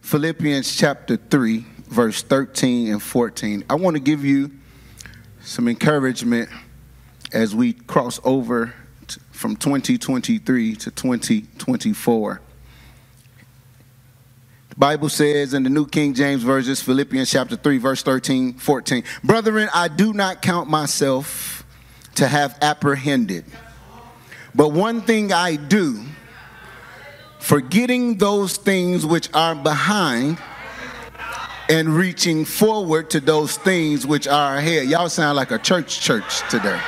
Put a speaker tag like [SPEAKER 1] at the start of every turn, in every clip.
[SPEAKER 1] Philippians chapter 3, verse 13 and 14. I want to give you some encouragement as we cross over from 2023 to 2024. The Bible says in the New King James Version, Philippians chapter 3, verse 13, 14. Brethren, I do not count myself to have apprehended, but one thing I do, forgetting those things which are behind and reaching forward to those things which are ahead. Y'all sound like a church church today.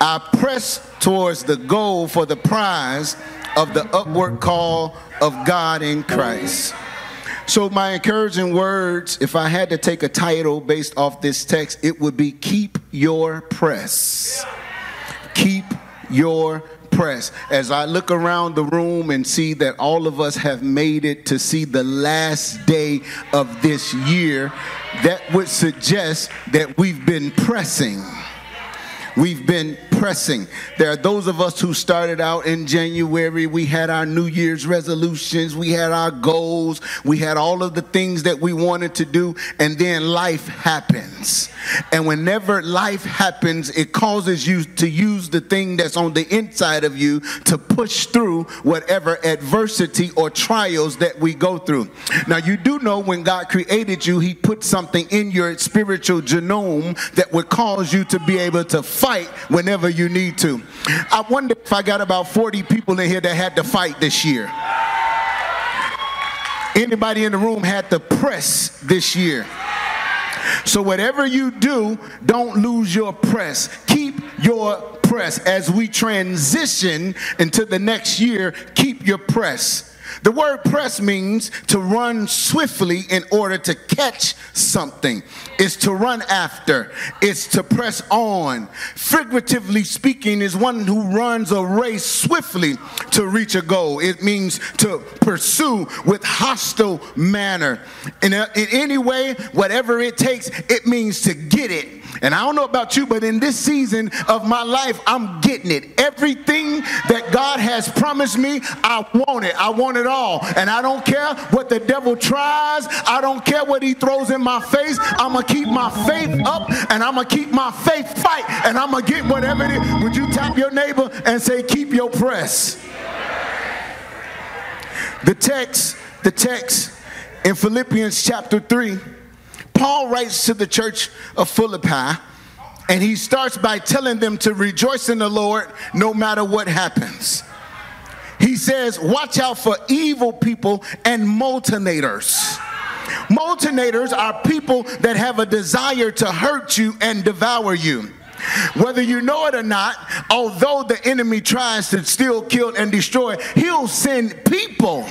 [SPEAKER 1] I press towards the goal for the prize of the upward call of God in Christ. So, my encouraging words, if I had to take a title based off this text, it would be Keep Your Press. Keep Your Press. As I look around the room and see that all of us have made it to see the last day of this year, that would suggest that we've been pressing. We've been pressing. There are those of us who started out in January. We had our New Year's resolutions, we had our goals, we had all of the things that we wanted to do, and then life happens. And whenever life happens, it causes you to use the thing that's on the inside of you to push through whatever adversity or trials that we go through. Now, you do know when God created you, He put something in your spiritual genome that would cause you to be able to fight whenever you need to. I wonder if I got about 40 people in here that had to fight this year. Anybody in the room had to press this year. So, whatever you do, don't lose your press. Keep your press. As we transition into the next year, keep your press. The word press means to run swiftly in order to catch something. It's to run after. It's to press on. Figuratively speaking, is one who runs a race swiftly to reach a goal. It means to pursue with hostile manner. In, a, in any way, whatever it takes, it means to get it and I don't know about you, but in this season of my life, I'm getting it. Everything that God has promised me, I want it. I want it all. And I don't care what the devil tries, I don't care what he throws in my face. I'm going to keep my faith up and I'm going to keep my faith fight and I'm going to get whatever it is. Would you tap your neighbor and say, Keep your press? The text, the text in Philippians chapter 3 Paul writes to the church of Philippi, and he starts by telling them to rejoice in the Lord no matter what happens. He says, Watch out for evil people and multinators. Multinators are people that have a desire to hurt you and devour you. Whether you know it or not, although the enemy tries to steal, kill, and destroy, he'll send people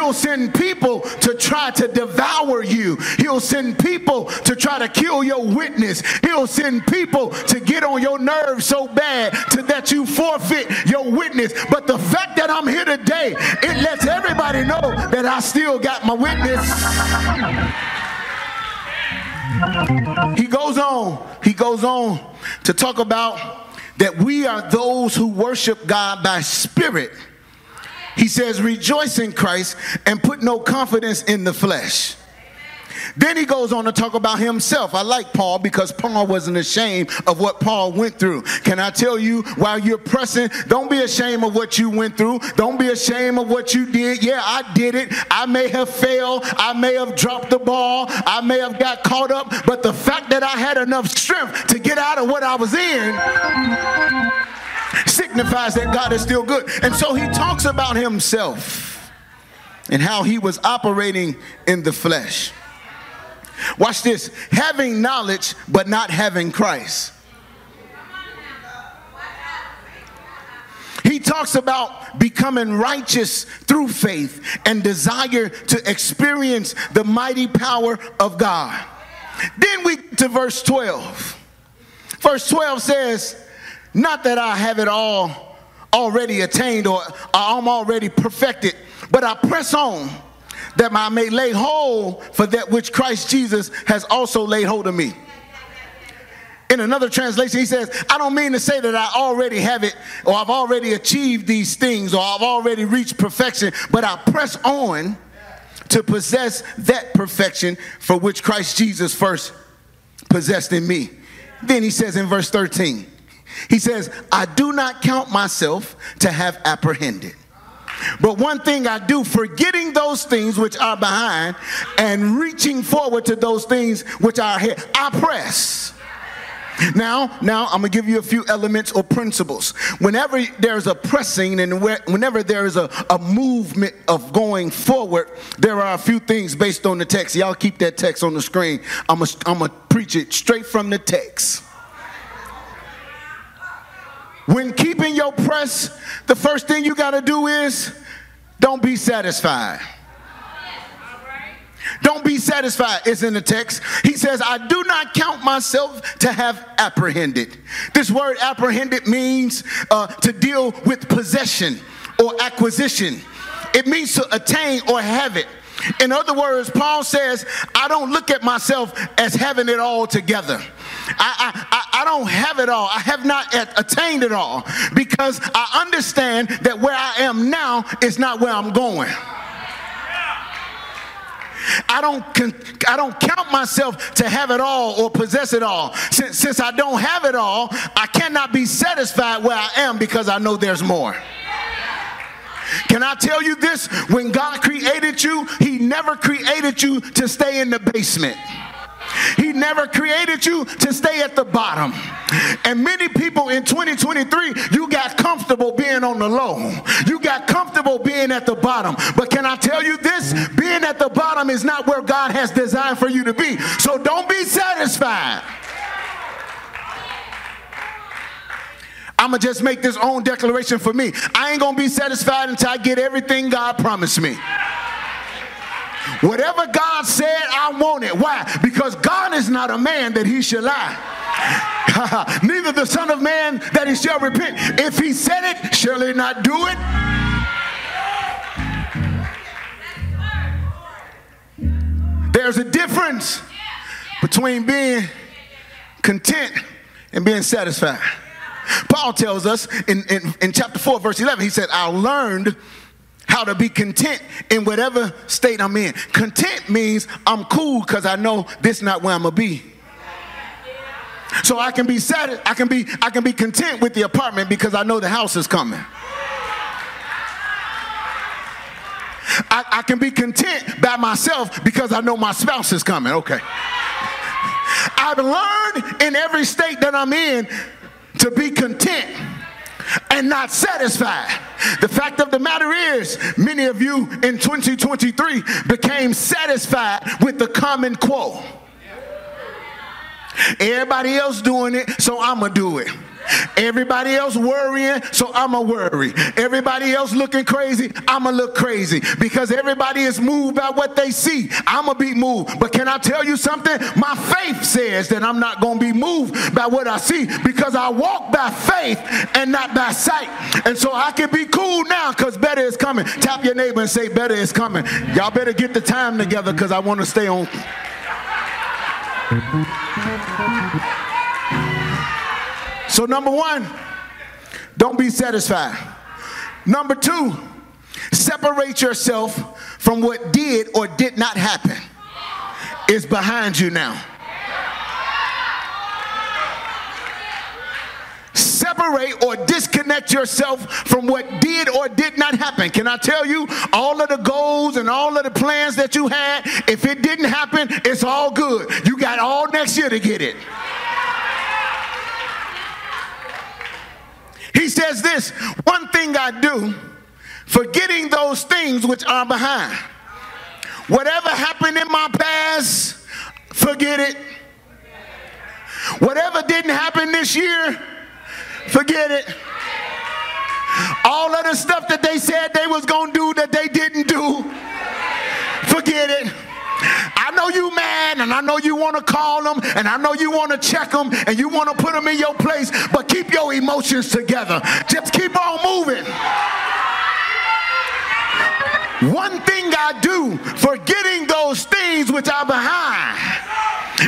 [SPEAKER 1] He'll send people to try to devour you. He'll send people to try to kill your witness. He'll send people to get on your nerves so bad to that you forfeit your witness. But the fact that I'm here today, it lets everybody know that I still got my witness. He goes on, he goes on to talk about that we are those who worship God by spirit he says, Rejoice in Christ and put no confidence in the flesh. Then he goes on to talk about himself. I like Paul because Paul wasn't ashamed of what Paul went through. Can I tell you, while you're pressing, don't be ashamed of what you went through. Don't be ashamed of what you did. Yeah, I did it. I may have failed. I may have dropped the ball. I may have got caught up. But the fact that I had enough strength to get out of what I was in signifies that God is still good. And so he talks about himself and how he was operating in the flesh. Watch this having knowledge, but not having Christ. He talks about becoming righteous through faith and desire to experience the mighty power of God. Then we to verse 12. Verse 12 says, not that I have it all already attained or I'm already perfected, but I press on that I may lay hold for that which Christ Jesus has also laid hold of me. In another translation, he says, I don't mean to say that I already have it or I've already achieved these things or I've already reached perfection, but I press on to possess that perfection for which Christ Jesus first possessed in me. Then he says in verse 13, he says, I do not count myself to have apprehended. But one thing I do, forgetting those things which are behind and reaching forward to those things which are ahead, I press. Now, now I'm gonna give you a few elements or principles. Whenever there's a pressing and whenever there is a, a movement of going forward, there are a few things based on the text. Y'all keep that text on the screen. I'm gonna, I'm preach it straight from the text. When keeping your press, the first thing you got to do is don't be satisfied. Don't be satisfied, is in the text. He says, I do not count myself to have apprehended. This word apprehended means uh, to deal with possession or acquisition, it means to attain or have it. In other words, Paul says, I don't look at myself as having it all together. I, I, I don't have it all. I have not attained it all because I understand that where I am now is not where I'm going. I don't, I don't count myself to have it all or possess it all. Since, since I don't have it all, I cannot be satisfied where I am because I know there's more. Can I tell you this? When God created you, He never created you to stay in the basement. He never created you to stay at the bottom. And many people in 2023, you got comfortable being on the low. You got comfortable being at the bottom. But can I tell you this? Being at the bottom is not where God has designed for you to be. So don't be satisfied. I'm gonna just make this own declaration for me. I ain't gonna be satisfied until I get everything God promised me. Whatever God said, I want it. Why? Because God is not a man that he shall lie. Neither the Son of Man that he shall repent. If he said it, shall he not do it? There's a difference between being content and being satisfied. Paul tells us in, in, in chapter 4, verse 11, he said, I learned how to be content in whatever state I'm in. Content means I'm cool because I know this not where I'm gonna be. So I can be sad, I can be I can be content with the apartment because I know the house is coming. I, I can be content by myself because I know my spouse is coming. Okay. I've learned in every state that I'm in to be content and not satisfied. The fact of the matter is, many of you in 2023 became satisfied with the common quo. Everybody else doing it, so I'm gonna do it. Everybody else worrying, so I'ma worry. Everybody else looking crazy, I'ma look crazy. Because everybody is moved by what they see. I'ma be moved. But can I tell you something? My faith says that I'm not gonna be moved by what I see because I walk by faith and not by sight. And so I can be cool now because better is coming. Tap your neighbor and say, Better is coming. Y'all better get the time together because I want to stay on. So, number one, don't be satisfied. Number two, separate yourself from what did or did not happen. It's behind you now. Separate or disconnect yourself from what did or did not happen. Can I tell you, all of the goals and all of the plans that you had, if it didn't happen, it's all good. You got all next year to get it. He says this one thing I do, forgetting those things which are behind. Whatever happened in my past, forget it. Whatever didn't happen this year, forget it. All of the stuff that they said they was going to do that they didn't do, forget it. Know you mad and I know you want to call them and I know you want to check them and you want to put them in your place, but keep your emotions together. Just keep on moving. One thing I do, forgetting those things which are behind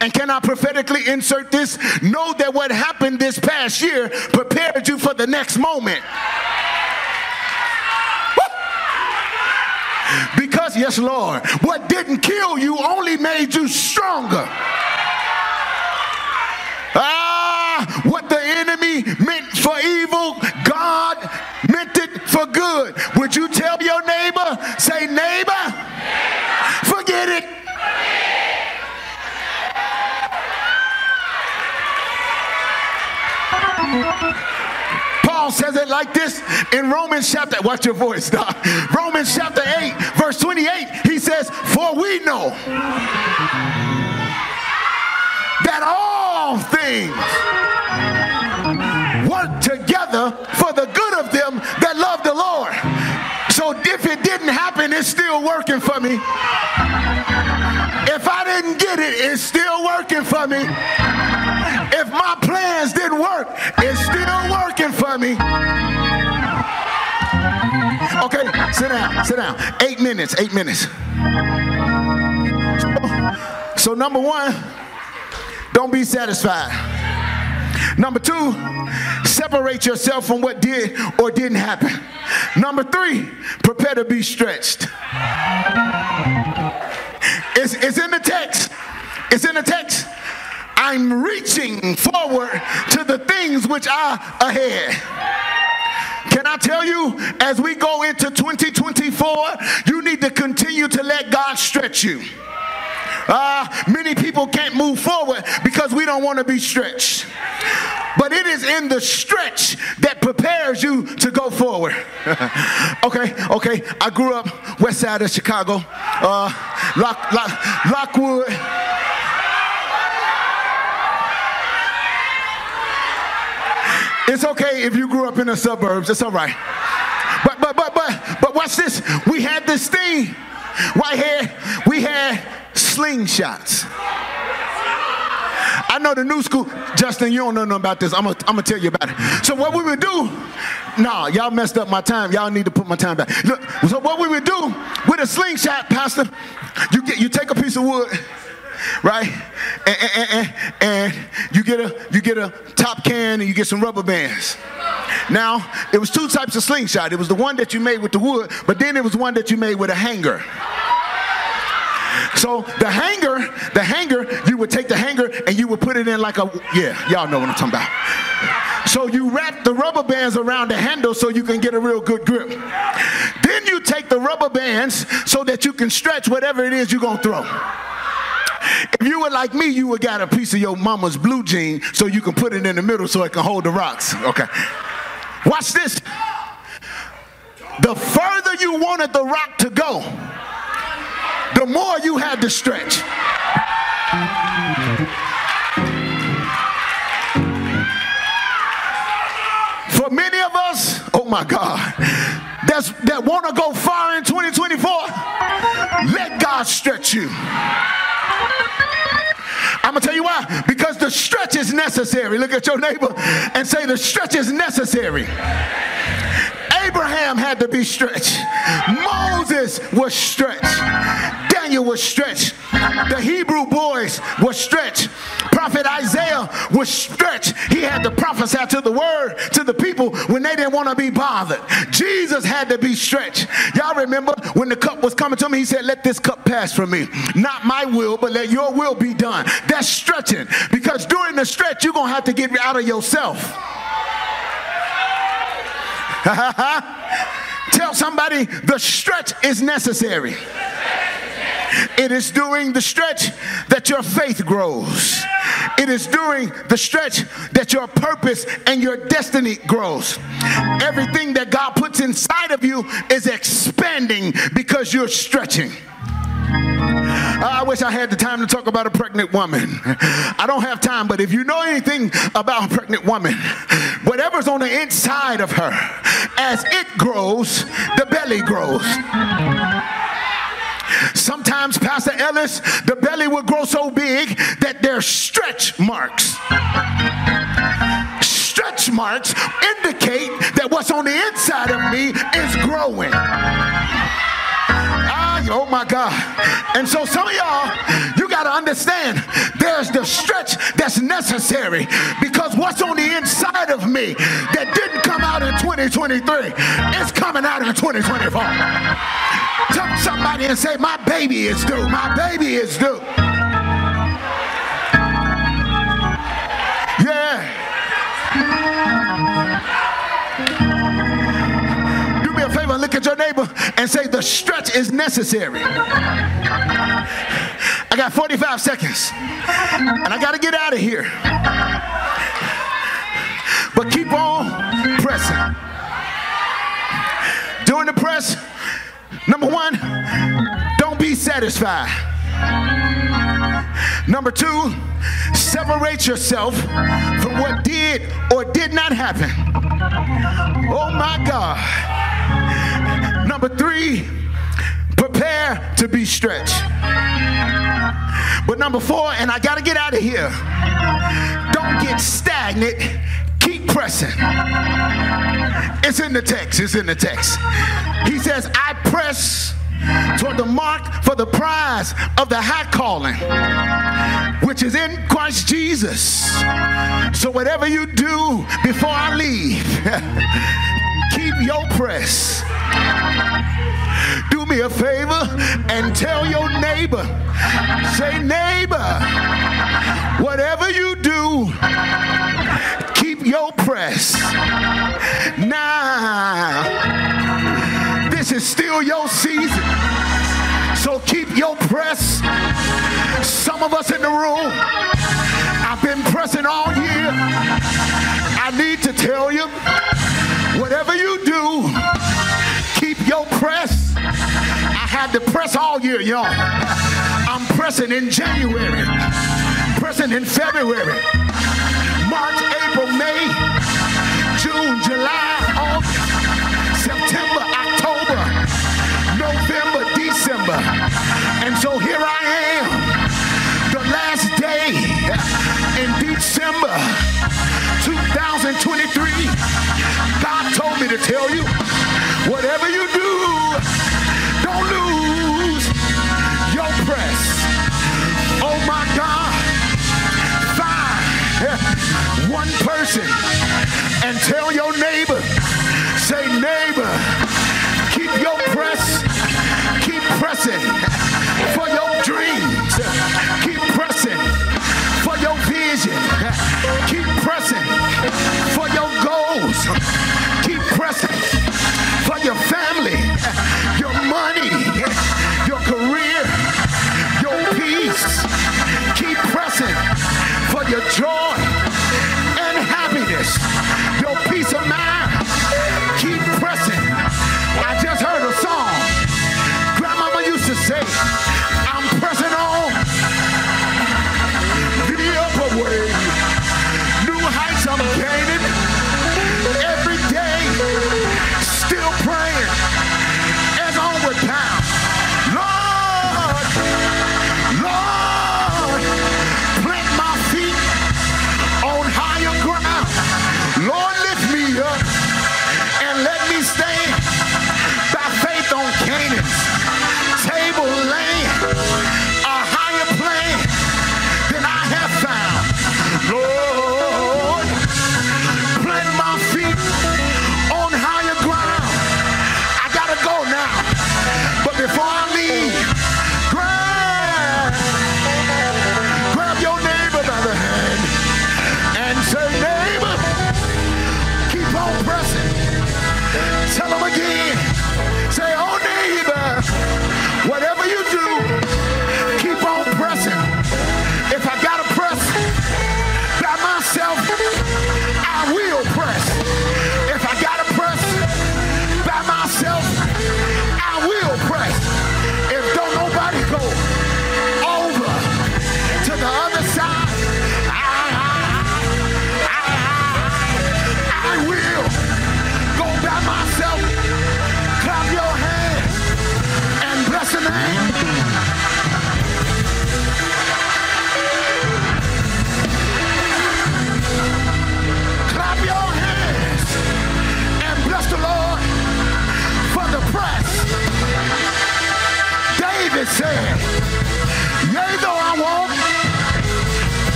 [SPEAKER 1] And can I prophetically insert this? Know that what happened this past year prepared you for the next moment. Yes, Lord, what didn't kill you only made you stronger. Ah, what the enemy meant for evil, God meant it for good. Would you tell your neighbor, say, neighbor, it like this in Romans chapter, watch your voice, Doc. Romans chapter 8, verse 28, he says, For we know that all things work together for the good of them that love the Lord. So if it didn't happen, it's still working for me. If I didn't get it, it's still working for me. If my plans didn't work, it's still for me. Okay, sit down, sit down. Eight minutes, eight minutes. So, number one, don't be satisfied. Number two, separate yourself from what did or didn't happen. Number three, prepare to be stretched. It's, it's in the text. It's in the text. I'm reaching forward to the things which are ahead. Can I tell you, as we go into 2024, you need to continue to let God stretch you. Uh, many people can't move forward because we don't want to be stretched. But it is in the stretch that prepares you to go forward. okay, okay. I grew up west side of Chicago, uh, Lock, Lock, Lockwood. It's okay if you grew up in the suburbs. It's all right. But but but but but watch this. We had this thing right here. We had slingshots. I know the new school. Justin, you don't know nothing about this. I'm gonna, I'm tell you about it. So what we would do, nah, y'all messed up my time. Y'all need to put my time back. Look, so what we would do with a slingshot, Pastor, you get you take a piece of wood, right? And, and, and, and you get a you get a top can and you get some rubber bands. Now, it was two types of slingshot. It was the one that you made with the wood, but then it was one that you made with a hanger. So the hanger, the hanger, you would take the hanger and you would put it in like a yeah, y'all know what I'm talking about. So you wrap the rubber bands around the handle so you can get a real good grip. Then you take the rubber bands so that you can stretch whatever it is you're gonna throw. If you were like me, you would got a piece of your mama's blue jean so you can put it in the middle so it can hold the rocks. Okay. Watch this. The further you wanted the rock to go, the more you had to stretch. For many of us, oh my God, that's, that want to go far in 2024, let God stretch you. I'm gonna tell you why. Because the stretch is necessary. Look at your neighbor and say, The stretch is necessary. Abraham had to be stretched. Moses was stretched. Daniel was stretched. The Hebrew boys were stretched. Prophet Isaiah was stretched. He had to prophesy to the word to the people when they didn't want to be bothered. Jesus had to be stretched. Y'all remember when the cup was coming to me, he said, Let this cup pass from me. Not my will, but let your will be done. That's stretching because during the stretch, you're going to have to get out of yourself. Tell somebody the stretch is necessary. It is during the stretch that your faith grows. It is during the stretch that your purpose and your destiny grows. Everything that God puts inside of you is expanding because you're stretching. I wish I had the time to talk about a pregnant woman. I don't have time, but if you know anything about a pregnant woman, whatever's on the inside of her, as it grows, the belly grows. Sometimes, Pastor Ellis, the belly will grow so big that there's stretch marks. Stretch marks indicate that what's on the inside of me is growing. Oh my God. And so some of y'all, you got to understand there's the stretch that's necessary because what's on the inside of me that didn't come out in 2023 is coming out in 2024. Tell somebody and say, My baby is due. My baby is due. Yeah. At your neighbor and say, The stretch is necessary. I got 45 seconds and I got to get out of here. But keep on pressing. During the press, number one, don't be satisfied. Number two, separate yourself from what did or did not happen. Oh my God. Number three, prepare to be stretched. But number four, and I got to get out of here, don't get stagnant. Keep pressing. It's in the text. It's in the text. He says, I press toward the mark for the prize of the high calling, which is in Christ Jesus. So, whatever you do before I leave, keep your press. Do me a favor and tell your neighbor, say, neighbor, whatever you do, keep your press. Now, this is still your season. So keep your press. Some of us in the room, I've been pressing all year. I need to tell you, whatever you do, keep your press. I had to press all year, y'all. I'm pressing in January, pressing in February, March, April, May, June, July, August, September, October, November, December. And so here I am, the last day in December 2023. Told me to tell you, whatever you